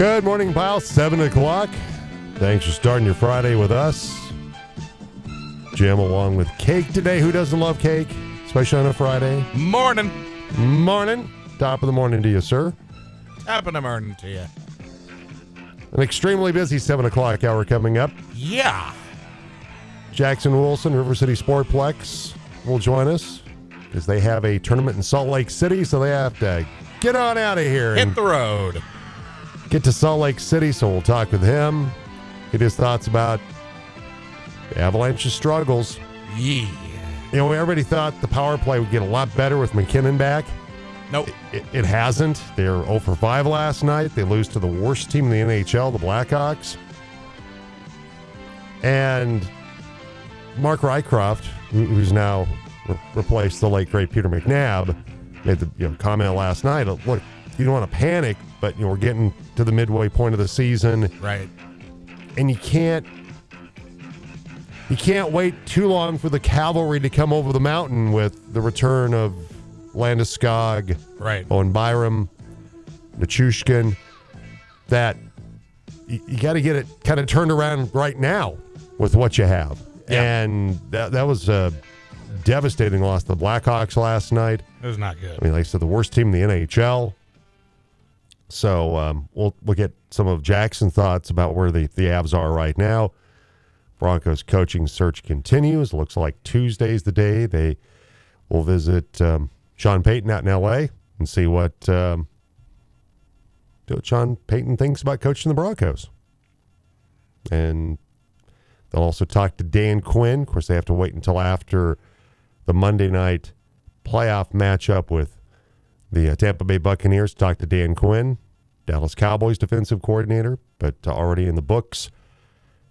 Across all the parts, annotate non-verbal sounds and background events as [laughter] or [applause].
Good morning, pal. Seven o'clock. Thanks for starting your Friday with us. Jim along with cake today. Who doesn't love cake, especially on a Friday? Morning. Morning. Top of the morning to you, sir. Top of the morning to you. An extremely busy seven o'clock hour coming up. Yeah. Jackson Wilson, River City Sportplex, will join us because they have a tournament in Salt Lake City, so they have to get on out of here Hit the road. Get to Salt Lake City. So we'll talk with him, get his thoughts about the Avalanche's struggles. Yeah. You know, everybody thought the power play would get a lot better with MacKinnon back. Nope. It, it hasn't. They're 0 for 5 last night. They lose to the worst team in the NHL, the Blackhawks. And Mark Rycroft, who's now re- replaced the late great Peter McNabb, made the you know, comment last night. Look, you don't want to panic, but you know we're getting to the midway point of the season, Right. and you can't you can't wait too long for the cavalry to come over the mountain with the return of Landeskog, Right. Bowen Byram, Nichushkin. That you, you got to get it kind of turned around right now with what you have. Yeah. And that, that was a devastating loss to the Blackhawks last night. It was not good. I mean, like I said, the worst team in the NHL. So um, we'll we'll get some of Jackson's thoughts about where the, the Avs are right now. Broncos coaching search continues. Looks like Tuesday's the day they will visit um, Sean Payton out in L.A. and see what um, Sean Payton thinks about coaching the Broncos. And they'll also talk to Dan Quinn. Of course, they have to wait until after the Monday night playoff matchup with the uh, Tampa Bay Buccaneers. Talk to Dan Quinn, Dallas Cowboys defensive coordinator, but uh, already in the books.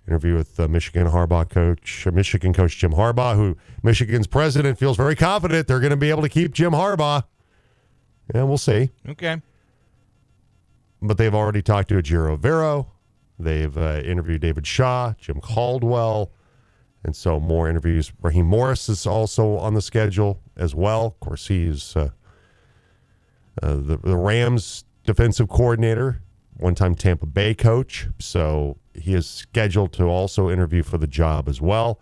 Interview with uh, Michigan Harbaugh coach, uh, Michigan coach Jim Harbaugh, who Michigan's president feels very confident they're going to be able to keep Jim Harbaugh. And we'll see. Okay. But they've already talked to Ejiro Evero. They've uh, interviewed David Shaw, Jim Caldwell, and so more interviews. Raheem Morris is also on the schedule as well. Of course, he's uh, uh, the, the Rams defensive coordinator, one time Tampa Bay coach. So he is scheduled to also interview for the job as well.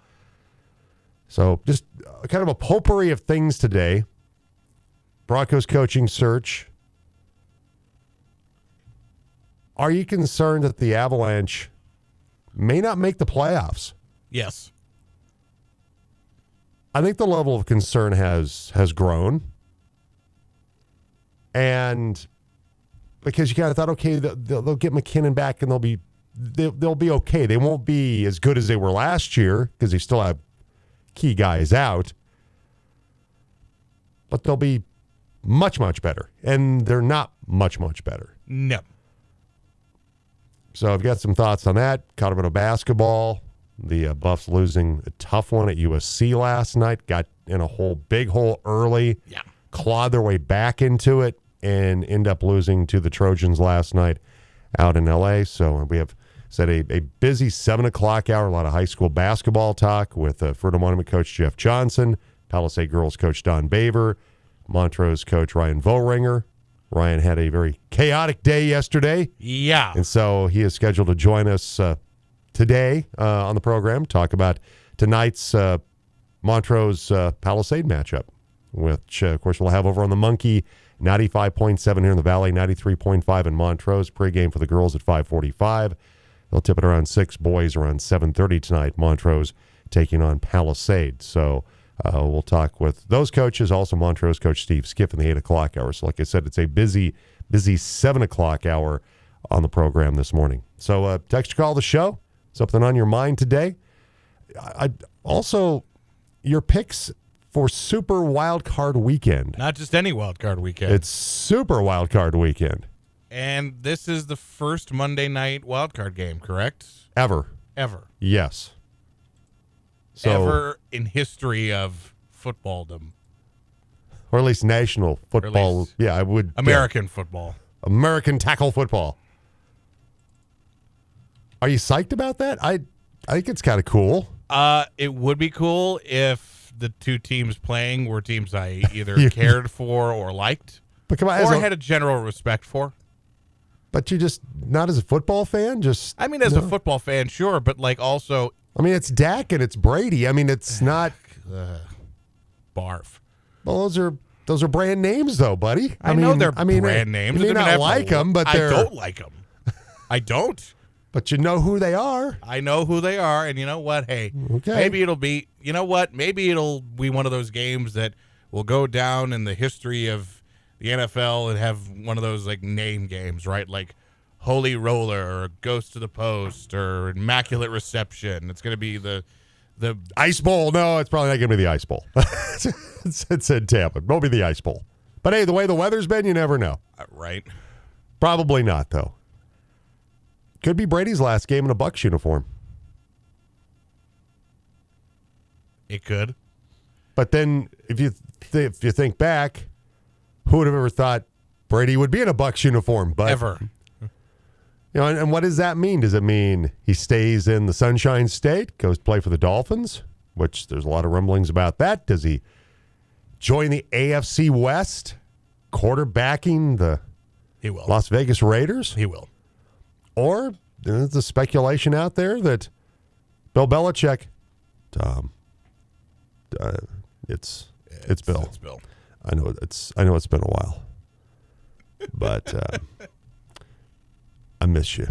So just uh, kind of a potpourri of things today. Broncos coaching search. Are you concerned that the Avalanche may not make the playoffs? Yes. I think the level of concern has has grown, and because you kind of thought, okay, they'll, they'll get MacKinnon back and they'll be they'll, they'll be okay. They won't be as good as they were last year because they still have key guys out, but they'll be much much better, and they're not much much better. No. So I've got some thoughts on that. Colorado basketball. The uh, Buffs losing a tough one at USC last night. Got in a hole, big hole early. Yeah. Clawed their way back into it and end up losing to the Trojans last night out in LA. So we have said a, a busy seven o'clock hour. A lot of high school basketball talk with uh, Fruita Monument coach Jeff Johnson, Palisade girls coach Don Baver, Montrose coach Ryan Vohringer. Ryan had a very chaotic day yesterday. Yeah. And so he is scheduled to join us uh, today uh, on the program, talk about tonight's uh, Montrose uh, Palisade matchup, which, uh, of course, we'll have over on the Monkey 95.7 here in the Valley, 93.5 in Montrose. Pregame for the girls at 545. They'll tip it around 6. Boys around 730 tonight. Montrose taking on Palisade. So uh, we'll talk with those coaches. Also, Montrose coach Steve Skiff in the 8 o'clock hour. So like I said, it's a busy, busy 7 o'clock hour on the program this morning. So uh, text call the show. Something on your mind today? I, I also your picks for Super Wild Card Weekend. Not just any wild card weekend. It's Super Wild Card Weekend. and this is the first Monday night wild card game, correct? Ever. Ever. Yes. So, Ever in history of footballdom. or at least national football. least yeah, I would. American football. American tackle football. Are you psyched about that? I, I think it's kind of cool. Uh, it would be cool if the two teams playing were teams I [laughs] either cared for or liked, But come on, or a, had a general respect for. but you just not as a football fan. Just I mean, as a football fan, sure, but like also I mean, it's Dak and it's Brady. I mean, it's not. barf. Well, those are those are brand names, though, buddy. I, know mean, they're I mean, brand names. You may not like them, but I don't like them. I don't. [laughs] But you know who they are. I know who they are, and you know what? Hey, Okay. maybe it'll be. You know what? Maybe it'll be one of those games that will go down in the history of the NFL and have one of those like name games, right? Like Holy Roller or Ghost to the Post or Immaculate Reception. It's going to be the the Ice Bowl. No, it's probably not going to be the Ice Bowl. [laughs] it's, it's in Tampa. It won't be the Ice Bowl. But hey, the way the weather's been, you never know. uh, right. Probably not, though. Could be Brady's last game in a Bucs uniform. It could. But then, if you th- if you think back, who would have ever thought Brady would be in a Bucs uniform? But Ever. [laughs] you know, and, and what does that mean? Does it mean he stays in the Sunshine State, goes to play for the Dolphins? Which there's a lot of rumblings about that. Does he join the AFC West, quarterbacking the He will. Las Vegas Raiders? He will. Or there's the speculation out there that Bill Belichick, um, uh, it's, it's Bill. It's Bill. I know it's I know it's been a while, but uh, I miss you.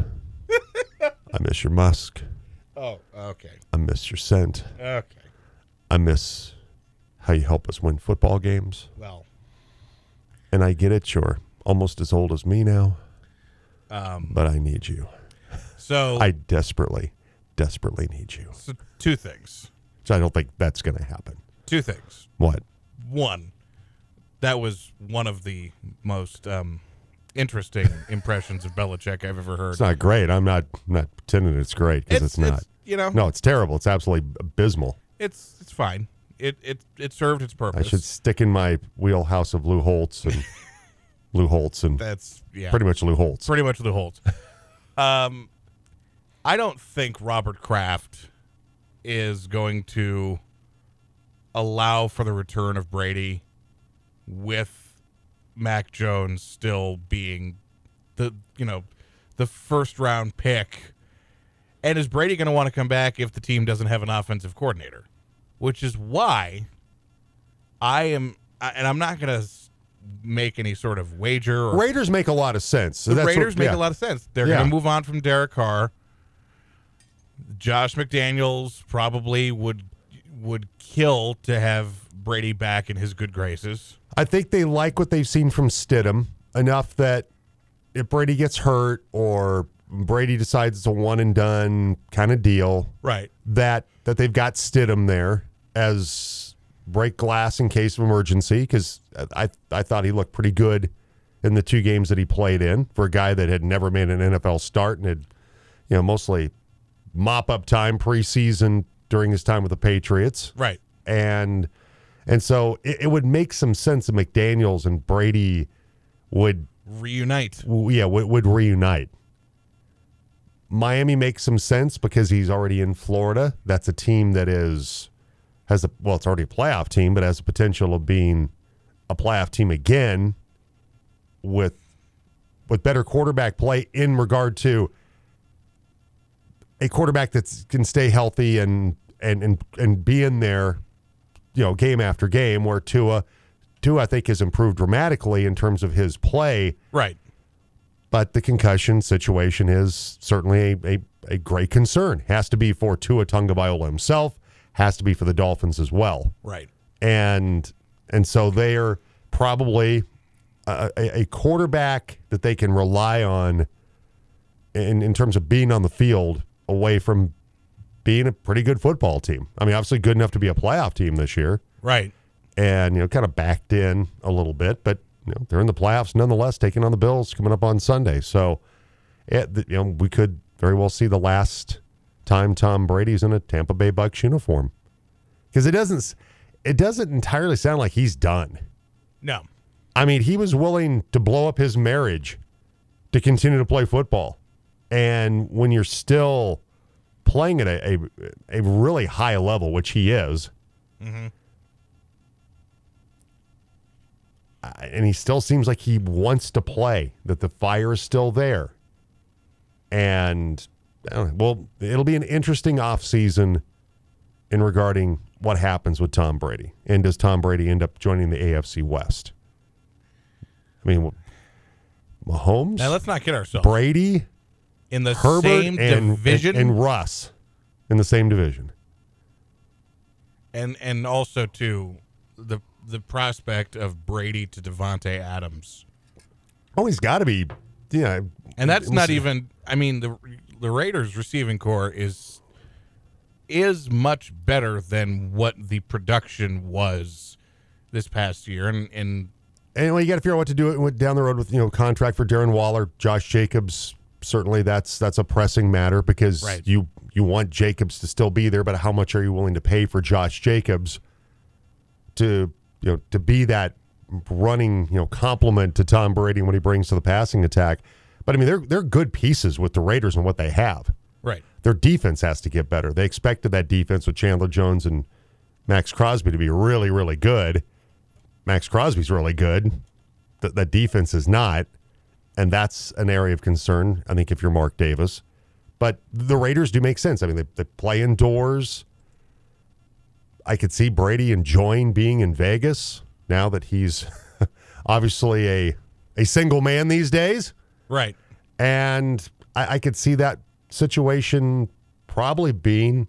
I miss your musk. Oh, okay. I miss your scent. Okay. I miss how you help us win football games. Well, And I get it, you're almost as old as me now, um, but I need you. so, I desperately, desperately need you. so two things. So I don't think that's going to happen. Two things. What? One, that was one of the most um, interesting [laughs] impressions of Belichick I've ever heard. It's not great. I'm not I'm not pretending it's great because it's, not. you know, no, it's terrible. It's absolutely abysmal. it's it's fine. It it it served its purpose. I should stick in my wheelhouse of Lou Holtz and [laughs] Lou Holtz and That's yeah, pretty much Lou Holtz. pretty much Lou Holtz. [laughs] um, I don't think Robert Kraft is going to allow for the return of Brady with Mac Jones still being the you know the first round pick. And is Brady going to want to come back if the team doesn't have an offensive coordinator? Which is why I am, and I'm not going to make any sort of wager or Raiders make a lot of sense. So the that's what- Raiders make yeah. a lot of sense. They're Yeah. going to move on from Derek Carr. Josh McDaniels probably would would kill to have Brady back in his good graces. I think they like what they've seen from Stidham enough that if Brady gets hurt or Brady decides it's a one and done kind of deal, Right. that that they've got Stidham there as break glass in case of emergency because I I thought he looked pretty good in the two games that he played in for a guy that had never made an NFL start and had you know mostly mop up time preseason during his time with the Patriots Right. and and so it, it would make some sense that McDaniel's and Brady would Reunite. w- yeah would, would reunite. Miami makes some sense because he's already in Florida. That's a team that is has a well, it's already a playoff team, but has the potential of being a playoff team again with with better quarterback play in regard to a quarterback that can stay healthy and and and and be in there, you know, game after game. Where Tua, Tua, I think has improved dramatically in terms of his play Right. but the concussion situation is certainly a, a, a great concern. Has to be for Tua Tagovailoa himself, has to be for the Dolphins as well. Right. And and so they are probably a, a, quarterback that they can rely on in, in terms of being on the field away from being a pretty good football team. I mean, obviously good enough to be a playoff team this year Right. and you know kind of backed in a little bit, but you know they're in the playoffs nonetheless, taking on the Bills coming up on Sunday. So, it, you know we could very well see the last time Tom Brady's in a Tampa Bay Bucs uniform because it doesn't it doesn't entirely sound like he's done. No. I mean, he was willing to blow up his marriage to continue to play football, and when you're still playing at a a, a really high level, which he is. Mm-hmm. and he still seems like he wants to play. That the fire is still there, and know, well, it'll be an interesting offseason in regarding what happens with Tom Brady, and does Tom Brady end up joining the AFC West? I mean, Mahomes. Now let's not kid ourselves. Brady in the Herbert same and, division, and, and Russ in the same division, and and also to the the prospect of Brady to Davante Adams. Oh, he's got to be, yeah. And that's not even. I mean, the the Raiders receiving corps is is much better than what the production was this past year, and and anyway, you got to figure out what to do it down the road with you know contract for Darren Waller, Josh Jacobs. Certainly, that's that's a pressing matter because right. you you want Jacobs to still be there, but how much are you willing to pay for Josh Jacobs to you know to be that running you know complement to Tom Brady when he brings to the passing attack? But I mean, they're they're good pieces with the Raiders and what they have. Right. Their defense has to get better. They expected that defense with Chandler Jones and Maxx Crosby to be really, really good. Maxx Crosby's really good. That that defense is not, and that's an area of concern. I think if you're Mark Davis, but the Raiders do make sense. I mean, they, they play indoors. I could see Brady enjoying being in Vegas now that he's [laughs] obviously a a single man these days. Right. And I, I could see that situation probably being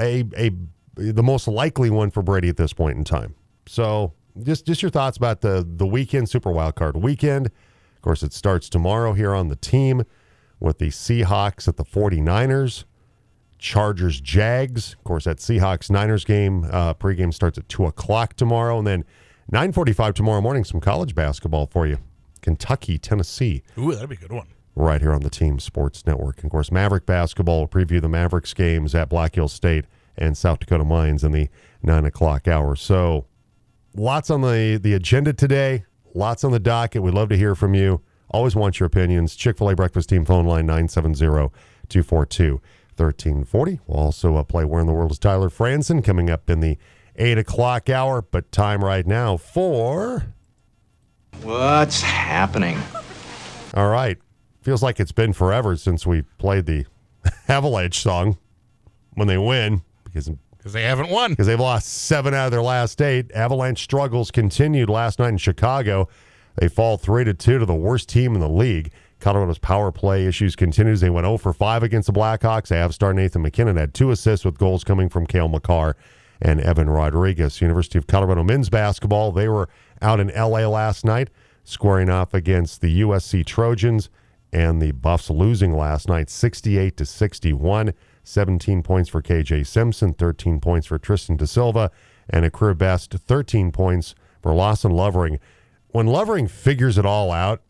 a a the most likely one for Brady at this point in time. So just just your thoughts about the the weekend Super Wild Card weekend. Of course, it starts tomorrow here on the team with the Seahawks at the 49ers, Chargers Jags. Of course, that Seahawks Niners game uh, pregame starts at two o'clock tomorrow, and then 9:45 tomorrow morning. Some college basketball for you. Kentucky, Tennessee. Ooh, that'd be a good one. Right here on the Team Sports Network. And of course, Maverick basketball will preview the Mavericks games at Black Hills State and South Dakota Mines in the nine o'clock hour. So, lots on the, the agenda today, lots on the docket. We'd love to hear from you. Always want your opinions. Chick fil A Breakfast Team phone line 970 242 1340. We'll also uh, play Where in the World is Tyler Franson coming up in the 8 o'clock hour. But time right now for. What's happening? All right. Feels like it's been forever since we played the [laughs] Avalanche song when they win because because they haven't won because they've lost seven out of their last eight. Avalanche struggles continued last night in Chicago. They fall three to two to the worst team in the league. Colorado's power play issues continues. They went 0 for 5 against the Blackhawks. Avs star Nathan MacKinnon had two assists with goals coming from Cale Makar and Evan Rodrigues. University of Colorado men's basketball, they were out in LA last night, squaring off against the USC Trojans and the Buffs losing last night 68 to 61. 17 points for KJ Simpson, 13 points for Tristan da Silva, and a career best 13 points for Lawson Lovering. When Lovering figures it all out,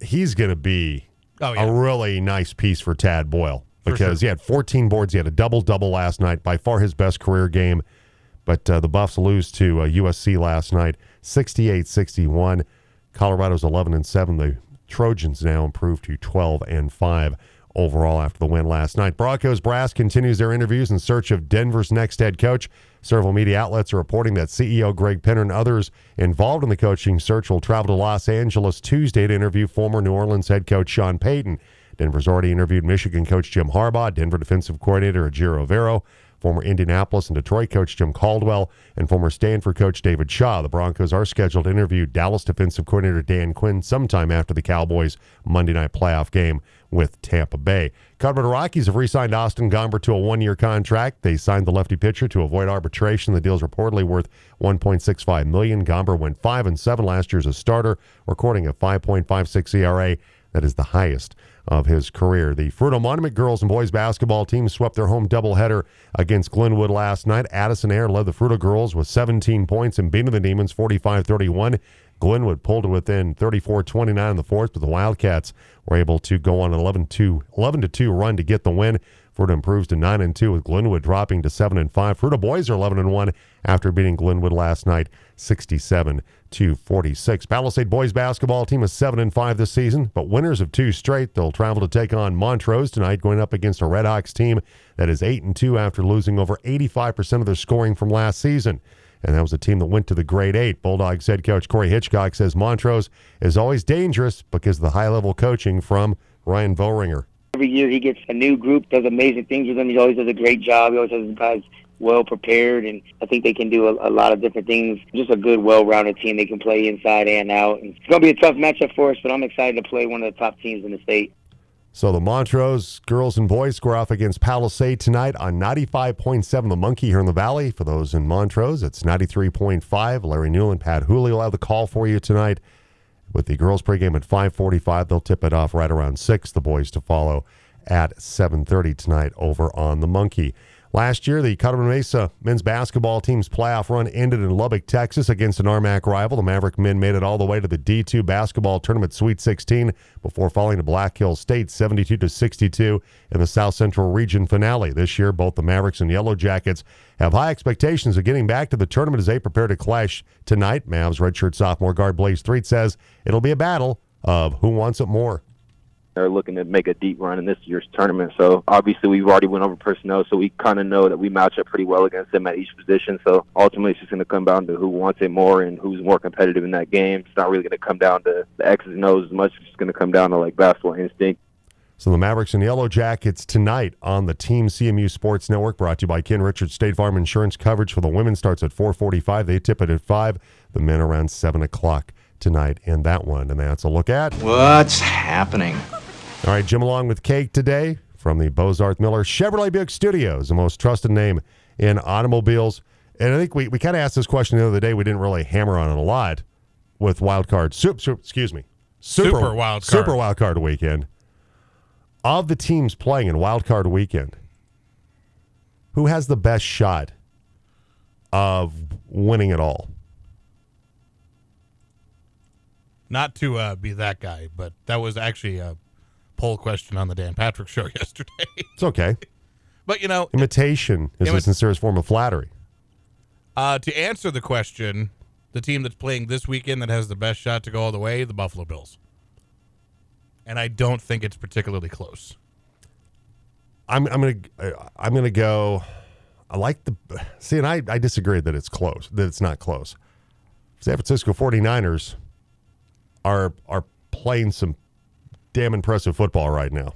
he's going to be oh, yeah. a really nice piece for Tad Boyle because sure. he had 14 boards. He had a double double last night, by far his best career game. But uh, the Buffs lose to uh, USC last night, 68 61. Colorado's 11 and 7. The Trojans now improved to 12 and 5 overall after the win last night. Broncos brass continues their interviews in search of Denver's next head coach. Several media outlets are reporting that CEO Greg Penner and others involved in the coaching search will travel to Los Angeles Tuesday to interview former New Orleans head coach Sean Payton. Denver's already interviewed Michigan coach Jim Harbaugh, Denver defensive coordinator Ejiro Evero, former Indianapolis and Detroit coach Jim Caldwell, and former Stanford coach David Shaw. The Broncos are scheduled to interview Dallas defensive coordinator Dan Quinn sometime after the Cowboys' Monday night playoff game with Tampa Bay. Colorado Rockies have re-signed Austin Gomber to a one-year contract. They signed the lefty pitcher to avoid arbitration. The deal is reportedly worth 1.65 million. Gomber went five and seven last year as a starter, recording a 5.56 ERA. That is the highest of his career. The Fruita Monument girls and boys basketball team swept their home doubleheader against Glenwood last night. Addison Air led the Fruita girls with 17 points and beating the Demons 45 31. Glenwood pulled it within 34 29 in the fourth, but the Wildcats were able to go on an 11 2 run to get the win. Fruita improves to 9 and 2 with Glenwood dropping to 7 and 5. Fruita boys are 11 and 1 after beating Glenwood last night 67 to 46. Palisade boys basketball team is 7 and 5 this season, but winners of two straight. They'll travel to take on Montrose tonight going up against a Redhawks team that is 8 and 2 after losing over 85% of their scoring from last season. and that was a team that went to the Great Eight. Bulldogs head coach Corey Hitchcock says Montrose is always dangerous because of the high level coaching from Ryan Vohringer. Every year he gets a new group, does amazing things with them. He always does a great job. He always has his guys well prepared, and I think they can do a, a lot of different things. Just a good, well-rounded team. They can play inside and out. And it's going to be a tough matchup for us, but I'm excited to play one of the top teams in the state. So the Montrose girls and boys square off against Palisade tonight on 95.7 The Monkey here in the Valley. For those in Montrose, it's 93.5. Larry Newland, Pat Hooley will have the call for you tonight. With the girls pregame at 5:45, they'll tip it off right around six. The boys to follow at 7:30 tonight over on the Monkey. Last year, the Colorado Mesa men's basketball team's playoff run ended in Lubbock, Texas, against an RMAC rival. The Maverick men made it all the way to the D2 basketball tournament Sweet 16 before falling to Black Hills State 72 to 62 in the South Central Region finale. This year, both the Mavericks and Yellow Jackets have high expectations of getting back to the tournament as they prepare to clash tonight. Mavs redshirt sophomore guard Blaze Street says it'll be a battle of who wants it more they're looking to make a deep run in this year's tournament. So obviously we've already went over personnel, so we kind of know that we match up pretty well against them at each position. So ultimately it's just going to come down to who wants it more and who's more competitive in that game. It's not really going to come down to the X's and O's as much. It's going to come down to like basketball instinct. So the Mavericks and Yellow Jackets tonight on the Team CMU Sports Network, brought to you by Ken Richards State Farm Insurance coverage for the women starts at 4:45. They tip it at five. The men around seven o'clock tonight in that one, and that's a look at what's happening. All right, Jim along with Cake today from the Bozarth Miller Chevrolet Buick Studios, the most trusted name in automobiles. And I think we, we kind of asked this question the other day. We didn't really hammer on it a lot with wild card. Super, super, excuse me. Super, super wild card. Super wild card weekend. Of the teams playing in wild card weekend, who has the best shot of winning it all? Not to uh, be that guy, but that was actually a poll question on the Dan Patrick show [laughs] yesterday. It's okay. but you know, imitation is the sincerest form of flattery. Uh, to answer the question, the team that's playing this weekend that has the best shot to go all the way, the Buffalo Bills. And I don't think it's particularly close. I'm I'm gonna I'm gonna go. I like the see, and I I disagree that it's close. That it's not close. San Francisco 49ers are are playing some damn impressive football right now.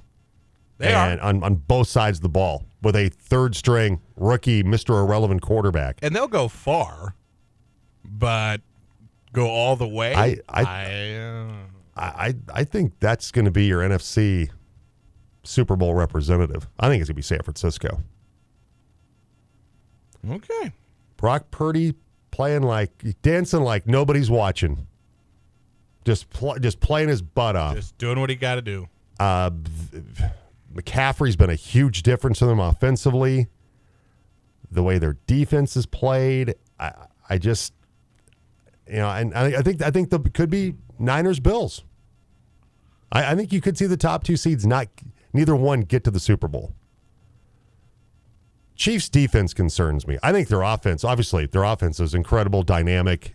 They and are. On, on both sides of the ball with a third string rookie, Mr. Irrelevant quarterback. And they'll go far, but go all the way. I I I, uh... I, I think that's going to be your NFC Super Bowl representative. I think it's going to be San Francisco. Okay. Brock Purdy playing like dancing like nobody's watching. Just pl- just playing his butt off. Just doing what he got to do. Uh, McCaffrey's been a huge difference for them offensively. The way their defense is played, I, I just, you know, and I, I think I think the could be Niners Bills. I, I think you could see the top two seeds not neither one get to the Super Bowl. Chiefs defense concerns me. I think their offense, obviously, their offense is incredible, dynamic,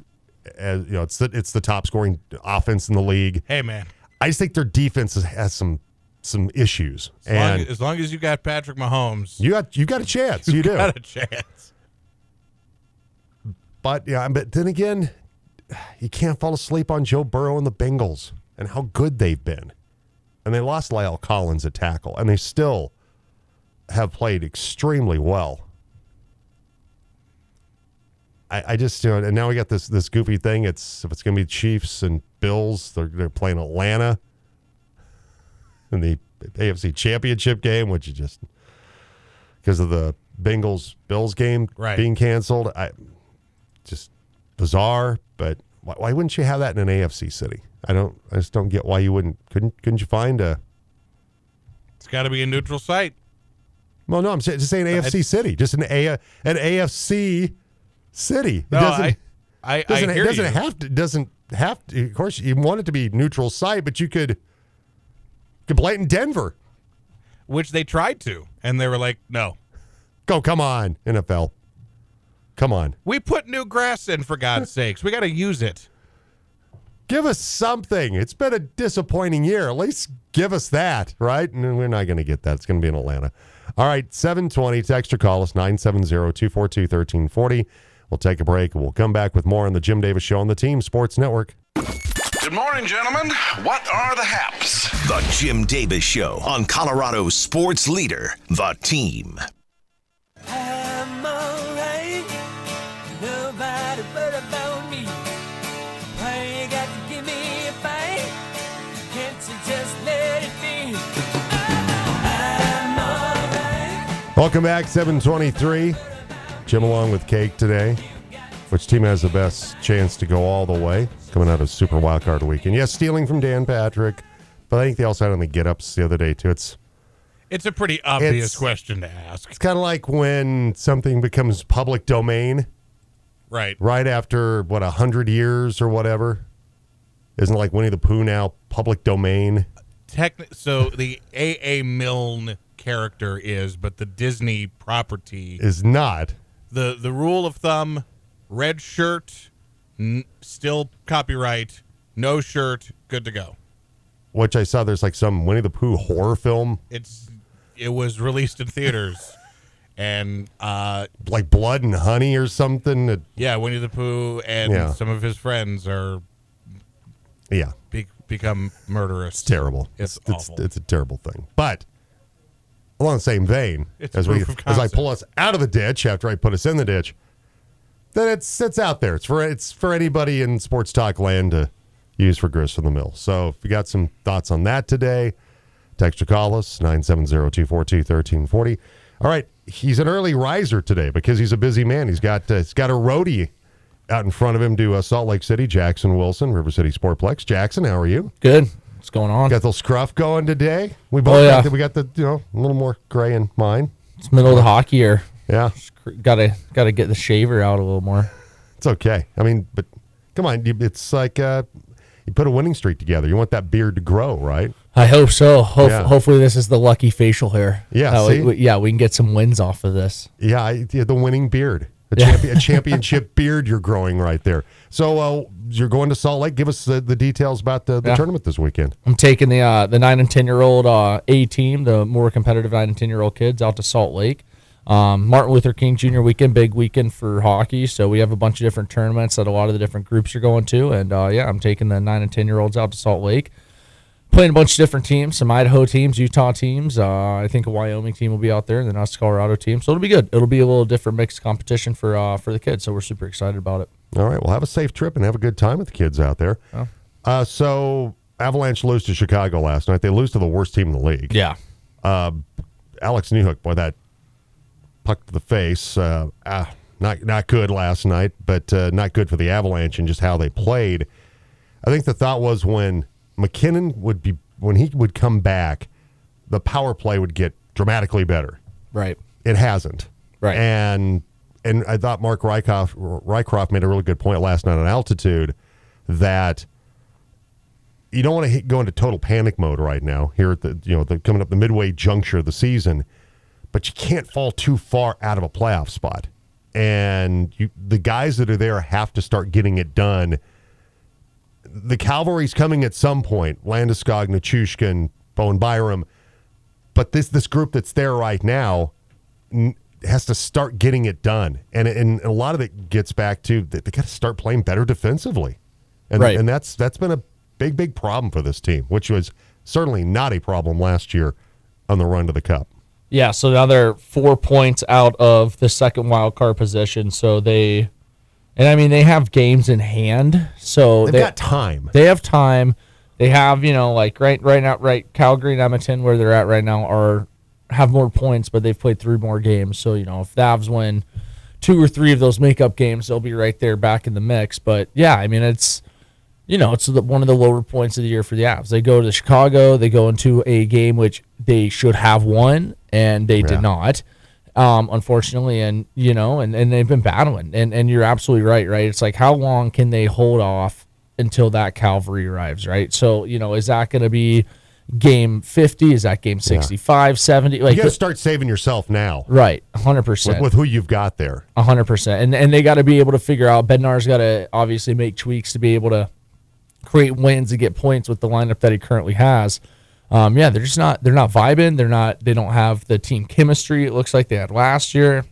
as you know, it's the it's the top scoring offense in the league. Hey man, I just think their defense has some some issues. As and long, as long as you got Patrick Mahomes, you got you got a chance. You, you do got a chance. But yeah, but then again, you can't fall asleep on Joe Burrow and the Bengals and how good they've been. And they lost La'el Collins at tackle, and they still have played extremely well. I, I just you know, and now we got this this goofy thing. It's if it's going to be Chiefs and Bills, they're they're playing Atlanta in the AFC Championship game, which is just because of the Bengals Bills game right. being canceled. I just bizarre, but why, why, wouldn't you have that in an AFC city? I don't. I just don't get why you wouldn't. Couldn't couldn't you find a? It's got to be a neutral site. Well, no, I'm just saying AFC city, just an A an AFC city. No, it doesn't, I, I, doesn't, I it doesn't you. have to. Doesn't have to. Of course, you want it to be neutral site, but you could could play it in Denver, which they tried to, and they were like, "No, go, come on, NFL, come on." We put new grass in for God's [laughs] sakes. We got to use it. Give us something. It's been a disappointing year. At least give us that, right? And we're not going to get that. It's going to be in Atlanta. All right, 720. Text or call us 970 242 1340. We'll take a break and we'll come back with more on the Jim Davis Show on the Team Sports Network. Good morning, gentlemen. What are the haps? The Jim Davis Show on Colorado's sports leader, The Team. I'm alright. Nobody but about me. Why you got to give me a fight? Can't you just let it be? I'm alright. Welcome back, 723. Jim along with Cake today. Which team has the best chance to go all the way coming out of Super Wildcard Weekend? Yes, stealing from Dan Patrick, but I think they also had on the get ups the other day, too. It's It's a pretty obvious It's- question to ask. it's kind of like when something becomes public domain Right. right after, what, a 100 years or whatever. Isn't like Winnie the Pooh now public domain? Techni- so the A.A. Milne character is, but the Disney property, Is not. The, the rule of thumb, red shirt, n- still copyright, no shirt, good to go. Which I saw there's like some Winnie the Pooh horror film, It's It was released in theaters. [laughs] And uh, like Blood and Honey or something. That, yeah, Winnie the Pooh and Yeah. some of his friends are yeah, be- become murderous. terrible. It's it's, awful. it's a terrible thing. But along the same vein, It's as we as I pull us out of the ditch after I put us in the ditch, then it's it's out there. It's for it's for anybody in sports talk land to use for grist from the mill. So if you got some thoughts on that today, text or call us 970-242-1340. All right, he's an early riser today because he's a busy man. He's got uh, he's got a roadie out in front of him to uh, Salt Lake City. Jackson Wilson, River City Sportplex. Jackson, how are you? Good. What's going on? Got the scruff going today. We both Oh, yeah. got the, we got the you know a little more gray in mine. It's middle of the hockey year. Yeah, Gotta gotta get the shaver out a little more. it's okay. I mean, but come on, it's like uh, you put a winning streak together. You want that beard to grow, right? I hope so. Hope, Yeah. Hopefully, this is the lucky facial hair. Yeah, we- yeah, we can get some wins off of this. Yeah, I, yeah the winning beard, a, champion, a championship [laughs] beard you're growing right there. So uh, you're going to Salt Lake. Give us the, the details about the, the Yeah. tournament this weekend. I'm taking the uh, the nine and ten year old uh, A team, the more competitive nine and ten year old kids, out to Salt Lake. Um, Martin Luther King Jr. weekend, big weekend for hockey. So we have a bunch of different tournaments that a lot of the different groups are going to, and uh, yeah, I'm taking the nine and ten year olds out to Salt Lake. Playing a bunch of different teams, some Idaho teams, Utah teams. Uh, I think a Wyoming team will be out there, and then us Colorado team. So it'll be good. It'll be a little different mixed competition for uh, for the kids. So we're super excited about it. All right. Well, have a safe trip and have a good time with the kids out there. Oh. Uh, so Avalanche lose to Chicago last night. They lose to the worst team in the league. Yeah, Alex Newhook, boy, that puck to the face. Uh, ah, not not good last night, but uh, not good for the Avalanche and just how they played. I think the thought was when MacKinnon would be when he would come back, the power play would get dramatically better. right. It hasn't, Right. And and I thought Mark Rycroft, Rycroft made a really good point last night on altitude that you don't want to go into total panic mode right now here at the you know the coming up the midway juncture of the season, but you can't fall too far out of a playoff spot. And you, the guys that are there have to start getting it done. The cavalry's coming at some point. Landeskog, Nichushkin, Bowen Byram, but this this group that's there right now n- has to start getting it done, and and a lot of it gets back to that they got to start playing better defensively, and Right. and that's that's been a big big problem for this team, which was certainly not a problem last year on the run to the cup. Yeah, so now they're four points out of the second wild card position. So they, and I mean they have games in hand. So They've they got time. they have time. They have you know like right right now right Calgary and Edmonton where they're at right now are have more points, but they've played three more games. So you know if the Avs win two or three of those makeup games, they'll be right there back in the mix. But yeah, I mean it's you know, it's the, one of the lower points of the year for the Avs. They go to Chicago, they go into a game which they should have won, and they Yeah. did not, um, unfortunately. And you know, and, and they've been battling. And and you're absolutely right, right? It's like how long can they hold off until that Calvary arrives, right? So you know, is that going to be game 50? Is that game 65, 70? Like You got to start saving yourself now right, 100% with who you've got there. A hundred percent, and and they got to be able to figure out. Bednar's got to obviously make tweaks to be able to create wins and get points with the lineup that he currently has. Um, yeah, they're just not they're not vibing. They're not they don't have the team chemistry. It looks like they had last year.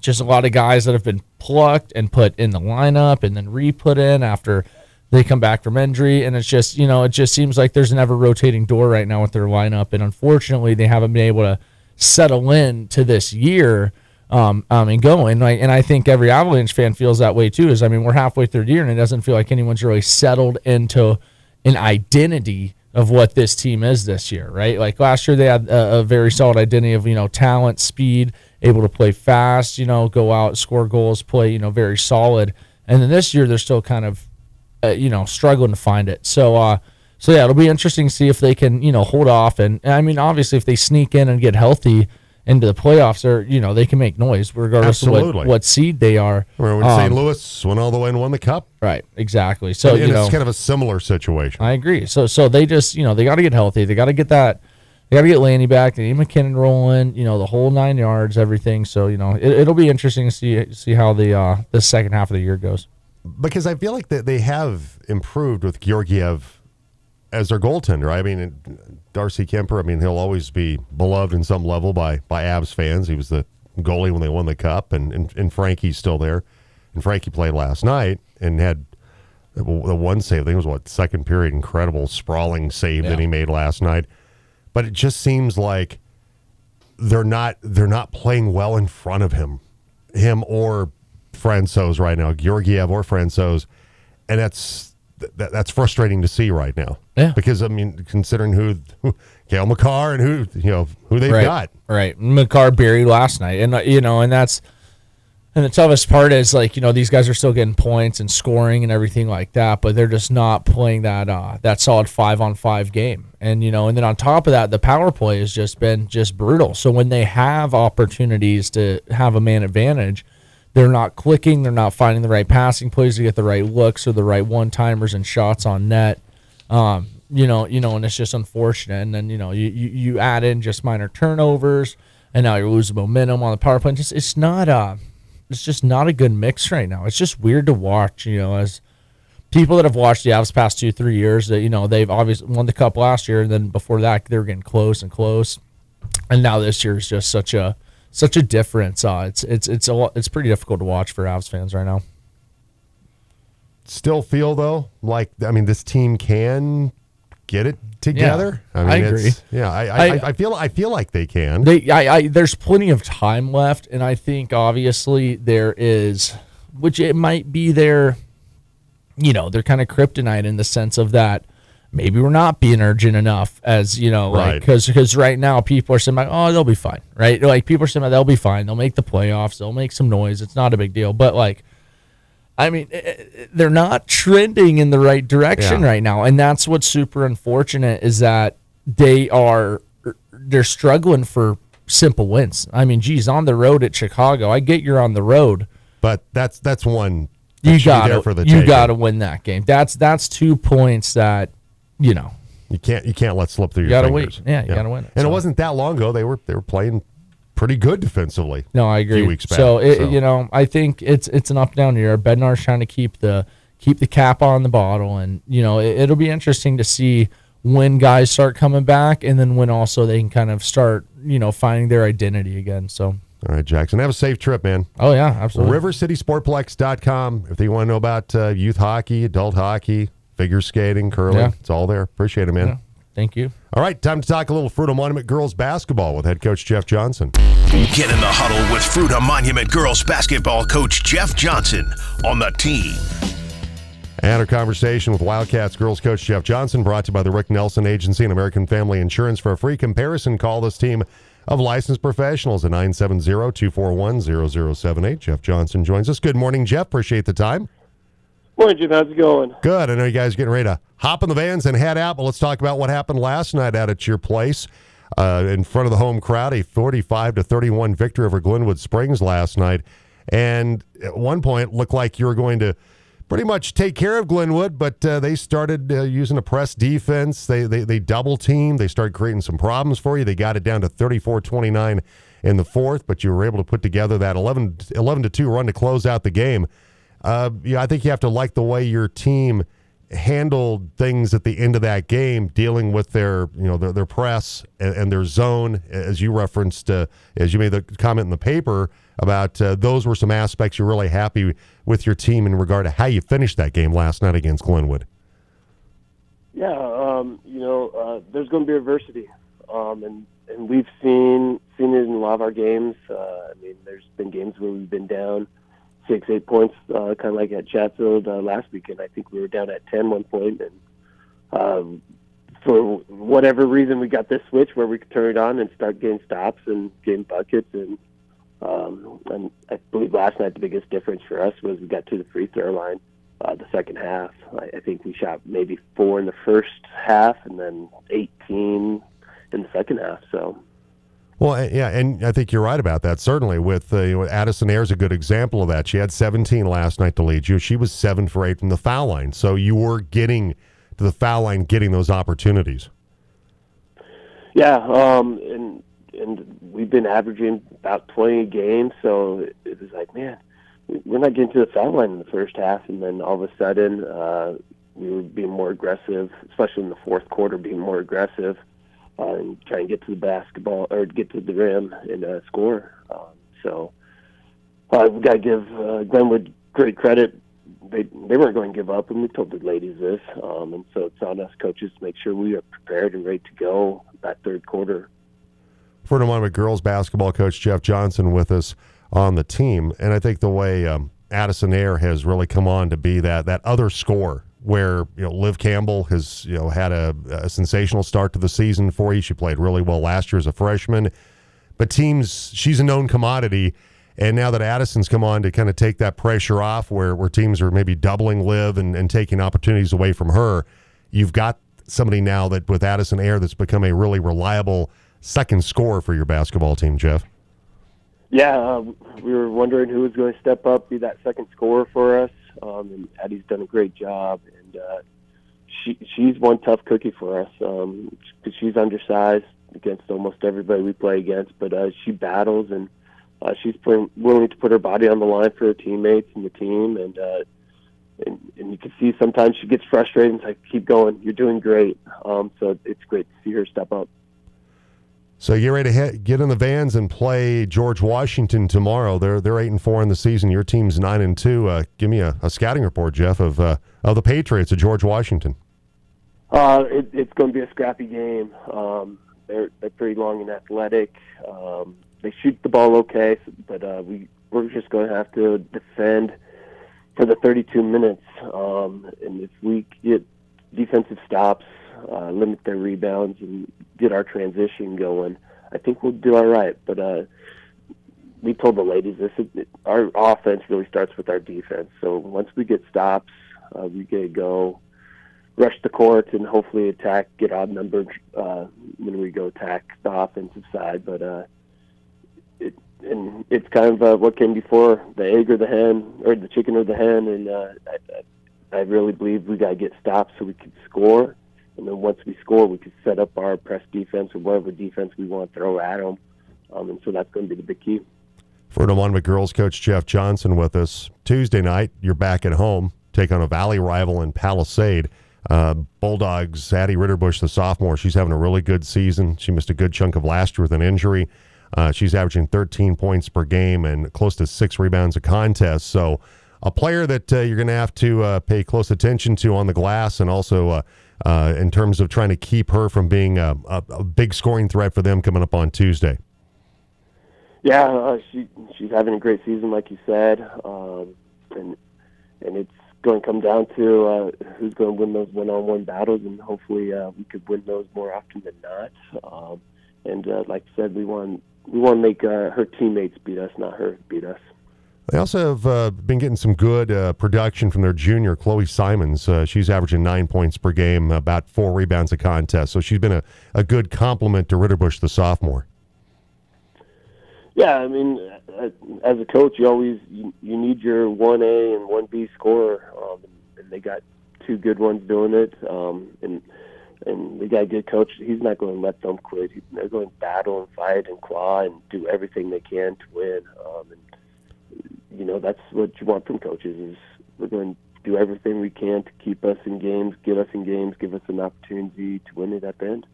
Just a lot of guys that have been plucked and put in the lineup and then re-put in after they come back from injury. And it's just, you know, it just seems like there's an ever rotating door right now with their lineup. And unfortunately, they haven't been able to settle in to this year. Um, um, and going like, and I think every Avalanche fan feels that way too. Is I mean, we're halfway through the year, and it doesn't feel like anyone's really settled into an identity of what this team is this year, right? Like last year, they had a, a very solid identity of you know talent, speed, able to play fast, you know, go out, score goals, play, you know, very solid. And then this year, they're still kind of, uh, you know, struggling to find it. So, uh, so yeah, it'll be interesting to see if they can, you know, hold off. And I mean, obviously, if they sneak in and get healthy into the playoffs, or you know, they can make noise regardless of what, what seed they are. Remember when St. Louis went all the way and won the cup? Right, exactly. So and you know, it's kind of a similar situation. I agree. So so they just you know they got to get healthy. They got to get that. They got to get Lanny back. They need MacKinnon rolling. You know the whole nine yards, everything. So you know it, it'll be interesting to see see how the uh, the second half of the year goes. because I feel like that they have improved with Georgiev as their goaltender. I mean, Darcy Kuemper. I mean, he'll always be beloved in some level by by Avs fans. He was the goalie when they won the cup, and and, and Frankie's still there. And Frankie played last night and had the one save. I think it was what second period, incredible sprawling save that he made last night. But it just seems like they're not they're not playing well in front of him, him or Francouz right now, Georgiev or Francouz, and that's that, that's frustrating to see right now. Yeah. because I mean, considering who, who Cale Makar and who you know who they've right. got, Right. McCarr buried last night. And, uh, you know, and that's, and the toughest part is like, you know, these guys are still getting points and scoring and everything like that, but they're just not playing that, uh, that solid five on five game. And, you know, and then on top of that, the power play has just been just brutal. So when they have opportunities to have a man advantage, they're not clicking. They're not finding the right passing plays to get the right looks or the right one timers and shots on net. Um, you know, you know, and it's just unfortunate. And then you know, you, you, you add in just minor turnovers, and now you're losing momentum on the power play. Just it's not uh it's just not a good mix right now. It's just weird to watch. You know, as people that have watched the Avs past two three years, that you know they've obviously won the cup last year, and then before that they were getting close and close, and now this year is just such a such a difference. Uh, it's it's it's a lot, it's pretty difficult to watch for Avs fans right now. still feel though like I mean this team can get it together. I mean, agree. it's- Yeah, I, I, I- I, I feel I feel like they can. They, I, I, there's plenty of time left, and I think obviously there is, which it might be their, you know, they're kind of kryptonite in the sense of that maybe we're not being urgent enough as you know, like Right. because because right now people are saying like, oh they'll be fine, right? Like people are saying like, they'll be fine, they'll make the playoffs, they'll make some noise, it's not a big deal, but like. I mean, eh, eh, they're not trending in the right direction Yeah. right now, and that's what's super unfortunate is that they are they're struggling for simple wins. I mean, geez, on the road at Chicago, I get you're on the road. but that's that's one You got to for the you got to win that game. That's that's two points that you know. You can't you can't let slip through You your gotta fingers. win. Yeah, you gotta win it. And So- it wasn't that long ago. They were they were playing pretty good defensively. No, I agree. few weeks back. So, it, you know, I think it's it's an up down year. Bednar's trying to keep the keep the cap on the bottle, and you know it, it'll be interesting to see when guys start coming back, and then when also they can kind of start you know finding their identity again. So, all right, Jackson, have a safe trip, man. oh yeah, absolutely. RiverCitySportplex.com. If you want to know about uh, youth hockey, adult hockey, figure skating, curling, Yeah. it's all there. Appreciate it, man. Yeah. Thank you. All right, time to talk a little Fruita Monument girls basketball with head coach Jeff Johnson. Get in the huddle with Fruita Monument girls basketball coach Jeff Johnson on the team. And our conversation with Wildcats girls coach Jeff Johnson, brought to you by the Rick Nelson Agency and American Family Insurance. For a free comparison, call this team of licensed professionals at 970-241-0078. Jeff Johnson joins us. Good morning, Jeff. Appreciate the time. Morning, Jim. How's it going? Good. I know you guys are getting ready to hop in the vans and head out, but let's talk about what happened last night out at your place uh, in front of the home crowd. A 45 to 31 victory over Glenwood Springs last night. And at one point, looked like you were going to pretty much take care of Glenwood, but uh, they started uh, using a press defense. They, they, they double teamed. They started creating some problems for you. They got it down to 34 29 in the fourth, but you were able to put together that 11, 11 to 2 run to close out the game. Uh, yeah, I think you have to like the way your team handled things at the end of that game, dealing with their you know their, their press and, and their zone, as you referenced, uh, as you made the comment in the paper about uh, those were some aspects you're really happy with your team in regard to how you finished that game last night against Glenwood. Yeah, um, you know, uh, there's going to be adversity, um, and and we've seen seen it in a lot of our games. Uh, I mean, there's been games where we've been down six, eight points, uh, kind of like at Chatfield uh, last weekend. I think we were down at 10 one point, and um, for whatever reason, we got this switch where we could turn it on and start getting stops and getting buckets. And um, and I believe last night the biggest difference for us was we got to the free throw line. Uh, the second half, I, I think we shot maybe four in the first half, and then 18 in the second half. So Well, yeah, and I think you're right about that. Certainly, with uh, you know, Addison Ayer's a good example of that. She had 17 last night to lead you. She was seven for eight from the foul line, so you were getting to the foul line, getting those opportunities. Yeah, um, and and we've been averaging about 20 a game, so it, was like, man, we- we're not getting to the foul line in the first half, and then all of a sudden uh, we were being more aggressive, especially in the fourth quarter, being more aggressive uh, and try and get to the basketball or get to the rim and uh, score. Um, so we got to give uh, Glenwood great credit. They they weren't going to give up, and we told the ladies this, um, and so it's on us coaches to make sure we are prepared and ready to go that third quarter. Fruita Monument girls basketball coach Jeff Johnson with us on the team, and I think the way um, Addison Air has really come on to be that that other score where you know Liv Campbell has you know had a, a sensational start to the season for you. She played really well last year as a freshman, but teams she's a known commodity. And now that Addison's come on to kind of take that pressure off, where, where teams are maybe doubling Liv and, and taking opportunities away from her, you've got somebody now that with Addison Air that's become a really reliable second scorer for your basketball team, Jeff. Yeah, uh, we were wondering who was going to step up, be that second scorer for us, um, and Addie's done a great job. And uh, she she's one tough cookie for us um, 'cause she's undersized against almost everybody we play against, but uh, she battles and uh, she's putting, willing to put her body on the line for her teammates and the team. And uh, and, and you can see sometimes she gets frustrated and it's like, keep going, you're doing great. Um, so it's great to see her step up. So get ready to hit, get in the vans and play George Washington tomorrow. They're they're eight and four in the season. Your team's nine and two. Uh, give me a, a scouting report, Jeff, of uh, of the Patriots of George Washington. Uh, it, it's going to be a scrappy game. Um, they're they're pretty long and athletic. Um, they shoot the ball okay, but uh, we we're just going to have to defend for the 32 minutes. Um, and if we get defensive stops, uh, limit their rebounds, and get our transition going, I think we'll do all right. But uh, we told the ladies this: it, our offense really starts with our defense. So once we get stops, uh, we get to go rush the court and hopefully attack, get odd numbered uh, when we go attack the offensive side. But uh, it and it's kind of uh, what came before the egg or the hen or the chicken or the hen. And uh, I I really believe we got to get stops so we can score. And then once we score, we can set up our press defense or whatever defense we want to throw at them. Um, and so that's going to be the big key. Fruita Monument girls coach Jeff Johnson with us Tuesday night. You're back at home, take on a Valley rival in Palisade. Uh, Bulldogs, Addie Ritterbush, the sophomore, she's having a really good season. She missed a good chunk of last year with an injury. Uh, she's averaging 13 points per game and close to six rebounds a contest. So, a player that uh, you're going to have to uh, pay close attention to on the glass, and also uh, in terms of trying to keep her from being a, a, a big scoring threat for them coming up on Tuesday. Yeah, uh, she she's having a great season, like you said, um, and and it's going to come down to uh, who's going to win those one-on-one battles, and hopefully uh, we could win those more often than not. Um, and uh, like I said, we want we want to make uh, her teammates beat us, not her beat us. They also have uh, been getting some good uh, production from their junior, Chloe Simons. Uh, she's averaging nine points per game, about four rebounds a contest. So she's been a, a good complement to Ritterbush, the sophomore. Yeah, I mean, uh, as a coach, you always you, you need your one A and one B scorer, um, and they got two good ones doing it. Um, and and they got a good coach. He's not going to let them quit. They're going to battle and fight and claw and do everything they can to win. Um, and you know that's what you want from coaches is we're going to do everything we can to keep us in games, get us in games, give us an opportunity to win it at the end.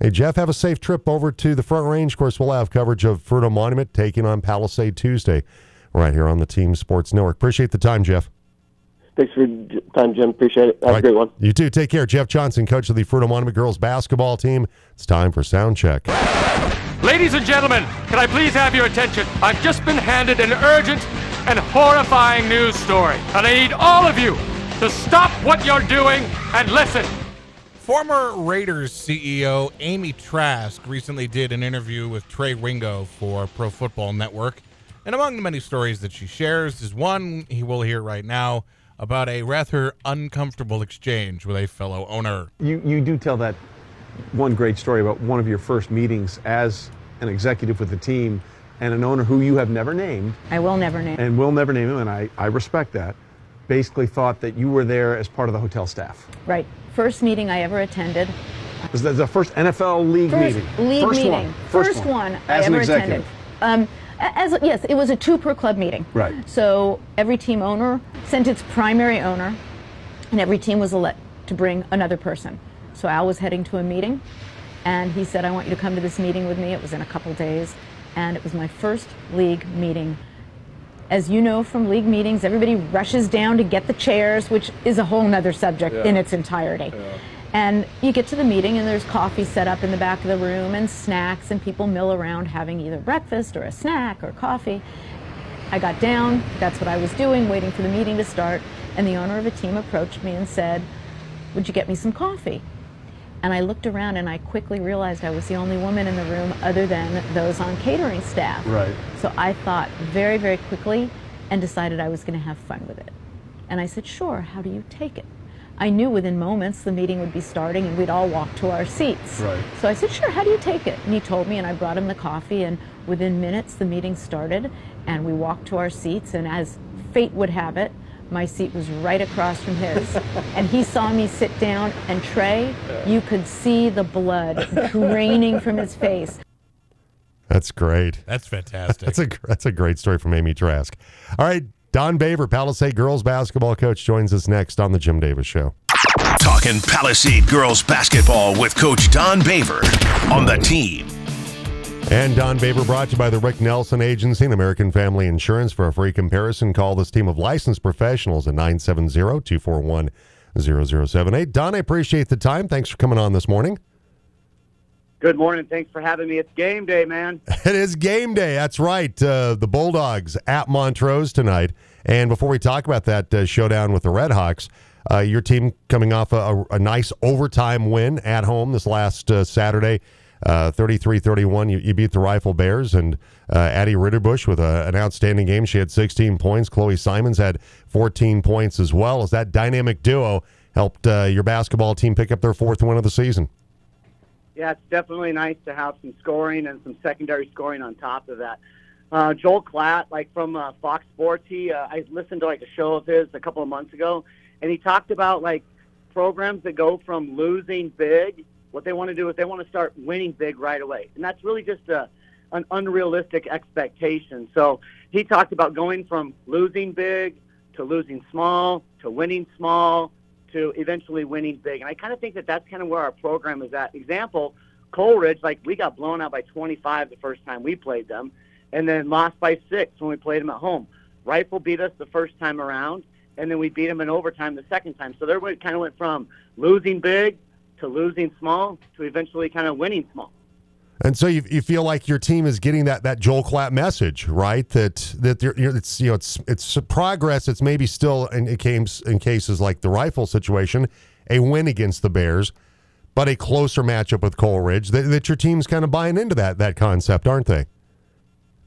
Hey, Jeff, have a safe trip over to the Front Range. Of course, we'll have coverage of Fruita Monument taking on Palisade Tuesday right here on the Team Sports Network. Appreciate the time, Jeff. Thanks for your time, Jim. Appreciate it. Have All a right. great one. You too. Take care. Jeff Johnson, coach of the Fruita Monument girls basketball team. It's time for sound check. Ladies and gentlemen, can I please have your attention? I've just been handed an urgent and horrifying news story, and I need all of you to stop what you're doing and listen. Former Raiders CEO Amy Trask recently did an interview with Trey Wingo for Pro Football Network. And among the many stories that she shares is one he will hear right now about a rather uncomfortable exchange with a fellow owner. You, you do tell that one great story about one of your first meetings as an executive with the team and an owner who you have never named I will never name. and will never name him, and I, I respect that, basically thought that you were there as part of the hotel staff. Right. First meeting I ever attended. Was that the first NFL league First meeting? league first meeting. One. First, one, I As an ever executive. attended. Um, as yes, it was a two per club meeting. Right. So every team owner sent its primary owner, and every team was elect to bring another person. So Al was heading to a meeting, and he said, "I want you to come to this meeting with me." It was in a couple days, and it was my first league meeting. As you know from league meetings, everybody rushes down to get the chairs, which is a whole other subject Yeah. in its entirety. And you get to the meeting, and there's coffee set up in the back of the room, and snacks, and people mill around having either breakfast or a snack or coffee. I got down, that's what I was doing, waiting for the meeting to start, and the owner of a team approached me and said, Would you get me some coffee? And I looked around and I quickly realized I was the only woman in the room other than those on catering staff. Right. So I thought very, very quickly and decided I was going to have fun with it. And I said, Sure, how do you take it? I knew within moments the meeting would be starting and we'd all walk to our seats. Right. So I said, Sure, how do you take it? And he told me, and I brought him the coffee, and within minutes the meeting started, and we walked to our seats, and as fate would have it, my seat was right across from his. [laughs] and he saw me sit down, and Trey, you could see the blood draining from his face. That's great. That's fantastic. That's a that's a great story from Amy Trask. All right, Don Baver, Palisade girls basketball coach, joins us next on the Jim Davis Show. Talking Palisade girls basketball with Coach Don Baver on the team. And Don Baver brought to you by the Rick Nelson Agency and American Family Insurance. For a free comparison, call this team of licensed professionals at 970 241 0078. Don, I appreciate the time. Thanks for coming on this morning. Good morning. Thanks for having me. It's game day, man. [laughs] It is game day. That's right. Uh, the Bulldogs at Montrose tonight. And before we talk about that uh, showdown with the Redhawks, uh, your team coming off a, a nice overtime win at home this last uh, Saturday, 33 31. You, you beat the Rifle Bears, and uh, Addie Ritterbush with a, an outstanding game. She had 16 points. Chloe Simons had 14 points as well. As that dynamic duo helped uh, your basketball team pick up their fourth win of the season. Yeah, it's definitely nice to have some scoring and some secondary scoring on top of that. Uh, Joel Klatt, like from uh, Fox Sports, he uh, I listened to like a show of his a couple of months ago, and he talked about like programs that go from losing big. What they want to do is they want to start winning big right away, and that's really just a an unrealistic expectation. So he talked about going from losing big to losing small to winning small to eventually winning big. And I kind of think that that's kind of where our program is at. Example, Coal Ridge, like we got blown out by 25 the first time we played them, and then lost by six when we played them at home. Rifle beat us the first time around, and then we beat them in overtime the second time. So we kind of went from losing big to losing small to eventually kind of winning small. And so you, you feel like your team is getting that that Joel Klatt message, right? That that you're, you're, it's you know it's it's progress. It's maybe still in, in cases in cases like the rifle situation, a win against the Bears, but a closer matchup with Coal Ridge. That, that your team's kind of buying into that that concept, aren't they?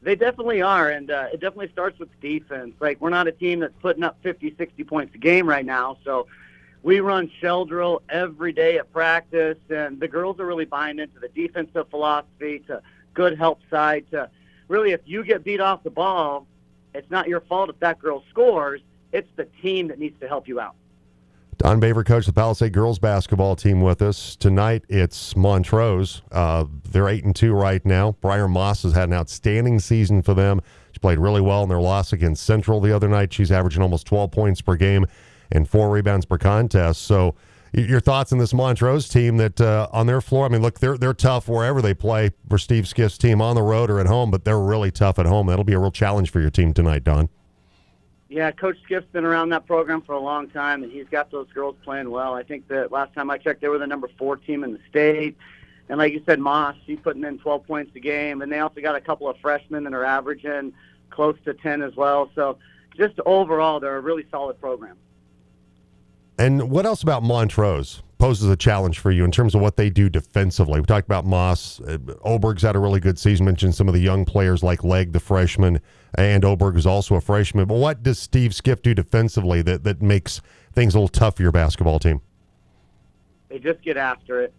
They definitely are, and uh, it definitely starts with defense. Like, we're not a team that's putting up 50, 60 points a game right now, so we run shell drill every day at practice, and the girls are really buying into the defensive philosophy, to good help side, to really, if you get beat off the ball, it's not your fault if that girl scores. It's the team that needs to help you out. Don Baver, coach the Palisade girls basketball team, with us tonight. It's Montrose. Uh, they're eight and two right now. Briar Moss has had an outstanding season for them. She played really well in their loss against Central the other night. She's averaging almost 12 points per game and four rebounds per contest. So, your thoughts on this Montrose team that uh, on their floor? I mean, look, they're they're tough wherever they play for Steve Skiff's team on the road or at home, but they're really tough at home. That'll be a real challenge for your team tonight, Don. Yeah, Coach Skiff's been around that program for a long time, and he's got those girls playing well. I think that last time I checked, they were the number four team in the state. And like you said, Moss, she's putting in 12 points a game, and they also got a couple of freshmen that are averaging close to 10 as well. So just overall, they're a really solid program. And what else about Montrose poses a challenge for you in terms of what they do defensively? We talked about Moss. Uh, Oberg's had a really good season. Mentioned some of the young players like Leg, the freshman, and Oberg is also a freshman. But what does Steve Skiff do defensively that, that makes things a little tough for your basketball team? They just get after it.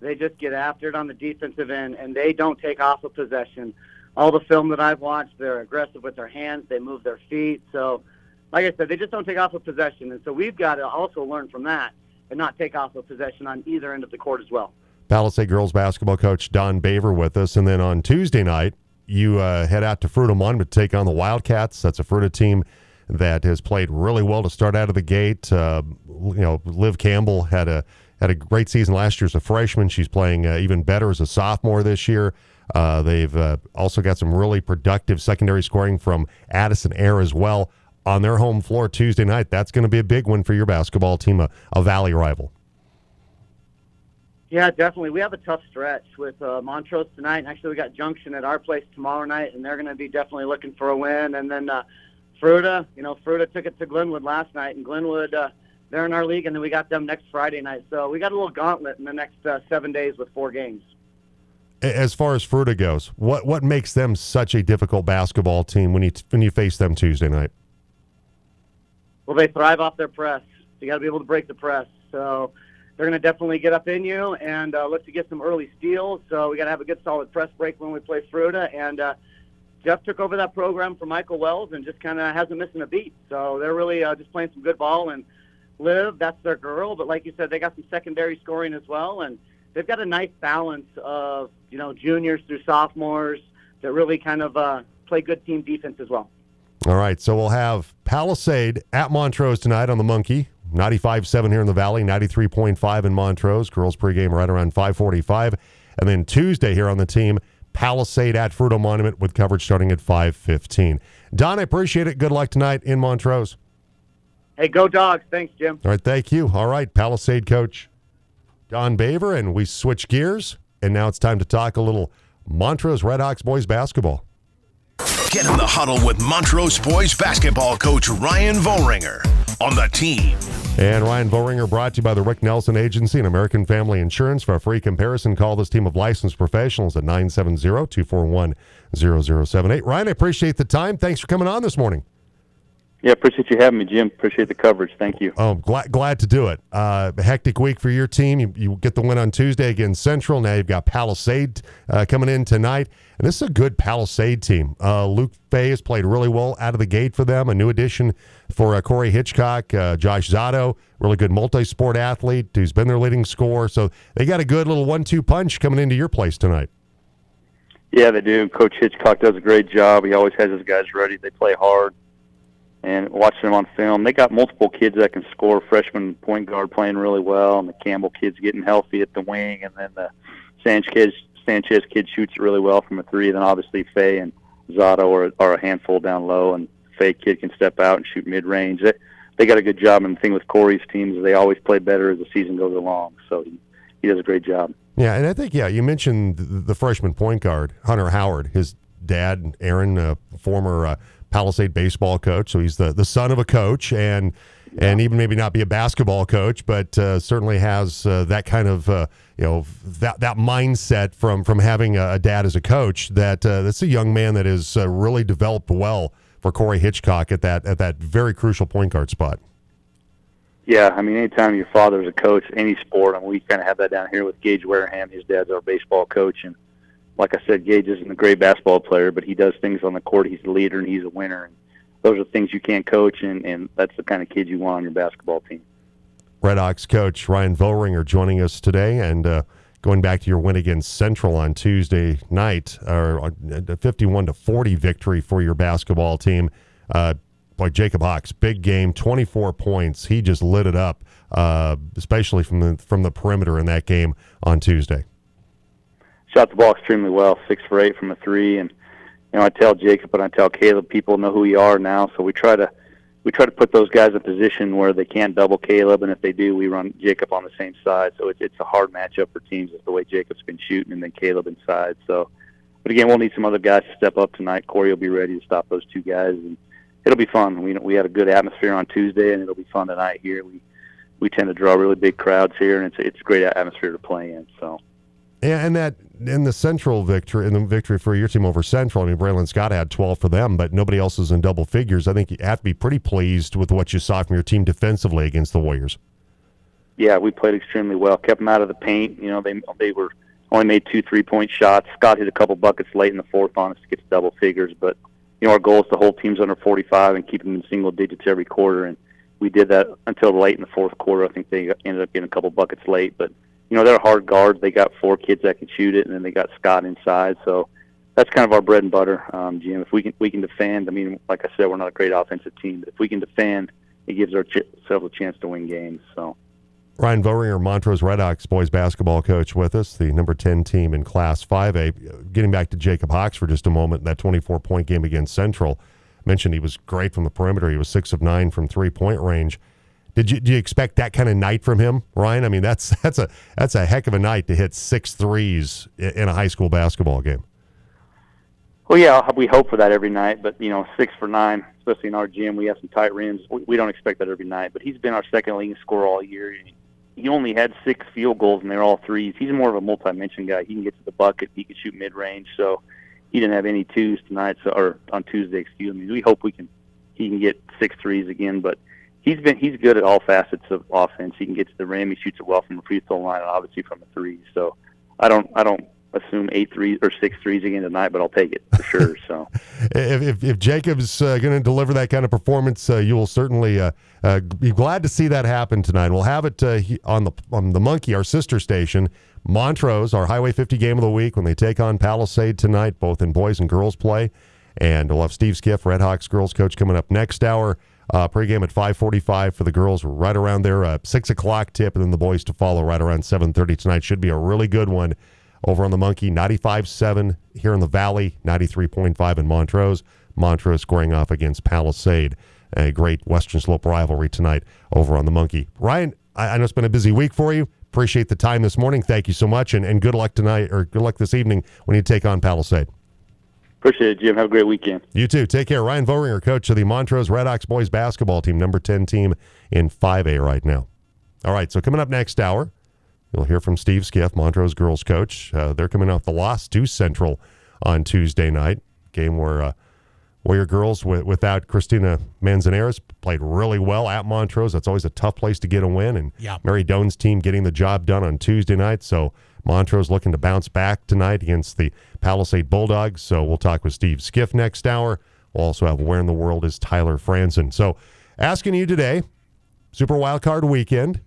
They just get after it on the defensive end, and they don't take off a possession. All the film that I've watched, they're aggressive with their hands. They move their feet. So, like I said, they just don't take off a possession. And so we've got to also learn from that and not take off a possession on either end of the court as well. Palisade girls basketball coach Don Baver with us. And then on Tuesday night, you uh, head out to Fruita Monument to take on the Wildcats. That's a Fruita team that has played really well to start out of the gate. Uh, you know, Liv Campbell had a had a great season last year as a freshman. She's playing uh, even better as a sophomore this year. Uh, they've uh, also got some really productive secondary scoring from Addison Air as well on their home floor Tuesday night. That's going to be a big one for your basketball team, a, a Valley rival. Yeah, definitely. We have a tough stretch with uh, Montrose tonight. And actually, we got Junction at our place tomorrow night, and they're going to be definitely looking for a win. And then uh, Fruita, you know, Fruita took it to Glenwood last night, and Glenwood, uh, they're in our league, and then we got them next Friday night. So we got a little gauntlet in the next uh, seven days with four games. As far as Fruita goes, what what makes them such a difficult basketball team when you when you face them Tuesday night? Well, they thrive off their press. You got to be able to break the press. So they're going to definitely get up in you and uh, look to get some early steals. So we got to have a good solid press break when we play Fruita. And uh, Jeff took over that program from Michael Wells and just kind of hasn't missing a beat. So they're really uh, just playing some good ball. And Liv, that's their girl. But like you said, they got some secondary scoring as well. And they've got a nice balance of, you know, juniors through sophomores that really kind of uh, play good team defense as well. All right, so we'll have Palisade at Montrose tonight on the Monkey. 95.7 here in the Valley, 93.5 in Montrose. Girls pregame right around 545. And then Tuesday here on the team, Palisade at Fruita Monument with coverage starting at 515. Don, I appreciate it. Good luck tonight in Montrose. Hey, go dogs. Thanks, Jim. All right, thank you. All right, Palisade coach Don Baver, and we switch gears. And now it's time to talk a little Montrose Redhawks boys basketball. Get in the huddle with Montrose boys basketball coach Ryan Volringer on the team. And Ryan Volringer brought to you by the Rick Nelson Agency and American Family Insurance. For a free comparison, call this team of licensed professionals at 970 241 0078. Ryan, I appreciate the time. Thanks for coming on this morning. Yeah, appreciate you having me, Jim. Appreciate the coverage. Thank you. Oh, glad glad to do it. Uh, hectic week for your team. You, you get the win on Tuesday against Central. Now you've got Palisade uh, coming in tonight, and this is a good Palisade team. Uh, Luke Fay has played really well out of the gate for them. A new addition for uh, Corey Hitchcock, uh, Josh Zotto, really good multi-sport athlete who's been their leading scorer. So they got a good little one-two punch coming into your place tonight. Yeah, they do. Coach Hitchcock does a great job. He always has his guys ready. They play hard. And watching them on film, they got multiple kids that can score. Freshman point guard playing really well, and the Campbell kids getting healthy at the wing, and then the Sanchez Sanchez kid shoots really well from a three. Then obviously Fay and Zotto are, are a handful down low, and Fay kid can step out and shoot mid range. They, they got a good job. And the thing with Corey's teams they always play better as the season goes along. So he, he does a great job. Yeah, and I think yeah, you mentioned the, the freshman point guard Hunter Howard. His dad, Aaron, uh, former uh, Palisade baseball coach, so he's the, the son of a coach, and and even maybe not be a basketball coach, but uh, certainly has uh, that kind of uh, you know that that mindset from from having a, a dad as a coach. That uh, that's a young man that is uh, really developed well for Corey Hitchcock at that at that very crucial point guard spot. Yeah, I mean, anytime your father's a coach, any sport, I and we kind of have that down here with Gage Wareham. His dad's our baseball coach, and like I said, Gage isn't a great basketball player, but he does things on the court. He's a leader and he's a winner. And those are things you can't coach, and, and that's the kind of kid you want on your basketball team. Redhawks coach Ryan Volringer joining us today, and uh, going back to your win against Central on Tuesday night, or a 51 to 40 victory for your basketball team. Uh, boy, Jacob Hawks, big game, 24 points. He just lit it up, uh, especially from the from the perimeter in that game on Tuesday. Shot the ball extremely well, six for eight from a three, and you know I tell Jacob and I tell Caleb, people know who we are now, so we try to we try to put those guys in a position where they can't double Caleb, and if they do, we run Jacob on the same side. So it's it's a hard matchup for teams with the way Jacob's been shooting, and then Caleb inside. So, but again, we'll need some other guys to step up tonight. Corey will be ready to stop those two guys, and it'll be fun. We we had a good atmosphere on Tuesday, and it'll be fun tonight here. We we tend to draw really big crowds here, and it's it's a great atmosphere to play in. So. Yeah, and that in the Central victory, in the victory for your team over Central, I mean, Braylon Scott had 12 for them, but nobody else is in double figures. I think you have to be pretty pleased with what you saw from your team defensively against the Warriors. Yeah, we played extremely well. Kept them out of the paint. You know, they they were only made two three point shots. Scott hit a couple buckets late in the fourth on us to get to double figures, but you know, our goal is to hold teams under 45 and keep them in single digits every quarter, and we did that until late in the fourth quarter. I think they ended up getting a couple buckets late, but you know, they're a hard guards. They got four kids that can shoot it, and then they got Scott inside. So that's kind of our bread and butter, um, Jim. If we can we can defend, I mean, like I said, we're not a great offensive team, but if we can defend, it gives ourselves a chance to win games. So. Ryan Voringer, Montrose Redhawks boys basketball coach, with us, the number 10 team in Class 5A. Getting back to Jacob Hawks for just a moment, that 24 point game against Central. Mentioned he was great from the perimeter. He was six of nine from three point range. Did you, do you expect that kind of night from him, Ryan? I mean, that's [laughs] that's a that's a heck of a night to hit six threes in a high school basketball game. Well, yeah, we hope for that every night, but you know, six for nine, especially in our gym, we have some tight rims. We, don't expect that every night. But he's been our second leading scorer all year. He only had six field goals, and they're all threes. He's more of a multi-mention guy. He can get to the bucket. He can shoot mid-range. So he didn't have any twos tonight, so, or on Tuesday, excuse me. We hope we can he can get six threes again, but he's been he's good at all facets of offense. He can get to the rim. He shoots it well from the free throw line, and obviously from the threes. So I don't I don't assume eight threes or six threes again tonight, but I'll take it for sure. [laughs] So if, if, if Jacob's uh, going to deliver that kind of performance, uh, you will certainly uh, uh, be glad to see that happen tonight. We'll have it uh, on the on the Monkey, our sister station, Montrose, our Highway 50 game of the week when they take on Palisade tonight, both in boys and girls play. And we'll have Steve Skiff, Red Hawks girls coach, coming up next hour. Uh, pregame at 5:45 for the girls, right around there. Uh, six o'clock tip, and then the boys to follow right around 7:30 tonight. Should be a really good one over on the Monkey. 95.7 here in the Valley, 93.5 in Montrose. Montrose scoring off against Palisade. A great Western Slope rivalry tonight over on the Monkey. Ryan, I, I know it's been a busy week for you. Appreciate the time this morning. Thank you so much, and, and good luck tonight or good luck this evening when you take on Palisade. Appreciate it, Jim. Have a great weekend. You too. Take care. Ryan Voringer, coach of the Montrose Redhawks boys basketball team, number 10 team in 5A right now. All right, so coming up next hour, you'll hear from Steve Skiff, Montrose girls coach. Uh, they're coming off the loss to Central on Tuesday night, game where uh, Warrior girls w- without Christina Manzanares played really well at Montrose. That's always a tough place to get a win. And yeah. Mary Doan's team getting the job done on Tuesday night. So Montrose looking to bounce back tonight against the Palisade Bulldogs. So we'll talk with Steve Skiff next hour. We'll also have Where in the World is Tyler Franson. So asking you today, Super Wildcard Weekend,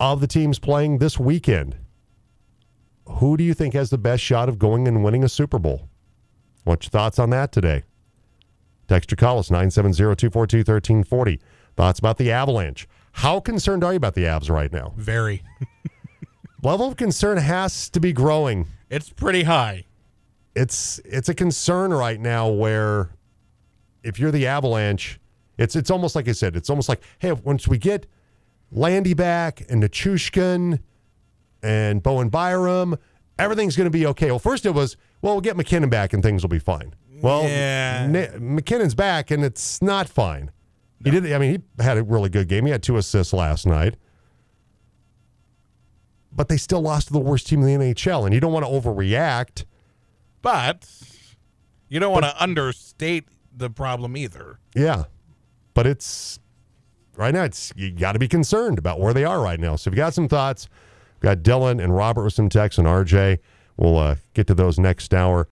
of the teams playing this weekend, who do you think has the best shot of going and winning a Super Bowl? What's your thoughts on that today? Text or call us 970 242 1340. Thoughts about the Avalanche. How concerned are you about the Avs right now? Very. [laughs] Level of concern has to be growing. It's pretty high. It's it's a concern right now where if you're the Avalanche, it's it's almost like I said, it's almost like, hey, once we get Landy back and Nichushkin and Bowen Byram, everything's going to be okay. Well, first it was, well, we'll get MacKinnon back and things will be fine. Well, Yeah. Ni- MacKinnon's back and it's not fine. He did. I mean, he had a really good game. He had two assists last night, but they still lost to the worst team in the NHL. And you don't want to overreact. But you don't want to understate the problem either. Yeah, but it's right now. It's you got to be concerned about where they are right now. So if you got some thoughts, we've got Dylan and Robert with some texts and RJ. We'll uh, get to those next hour.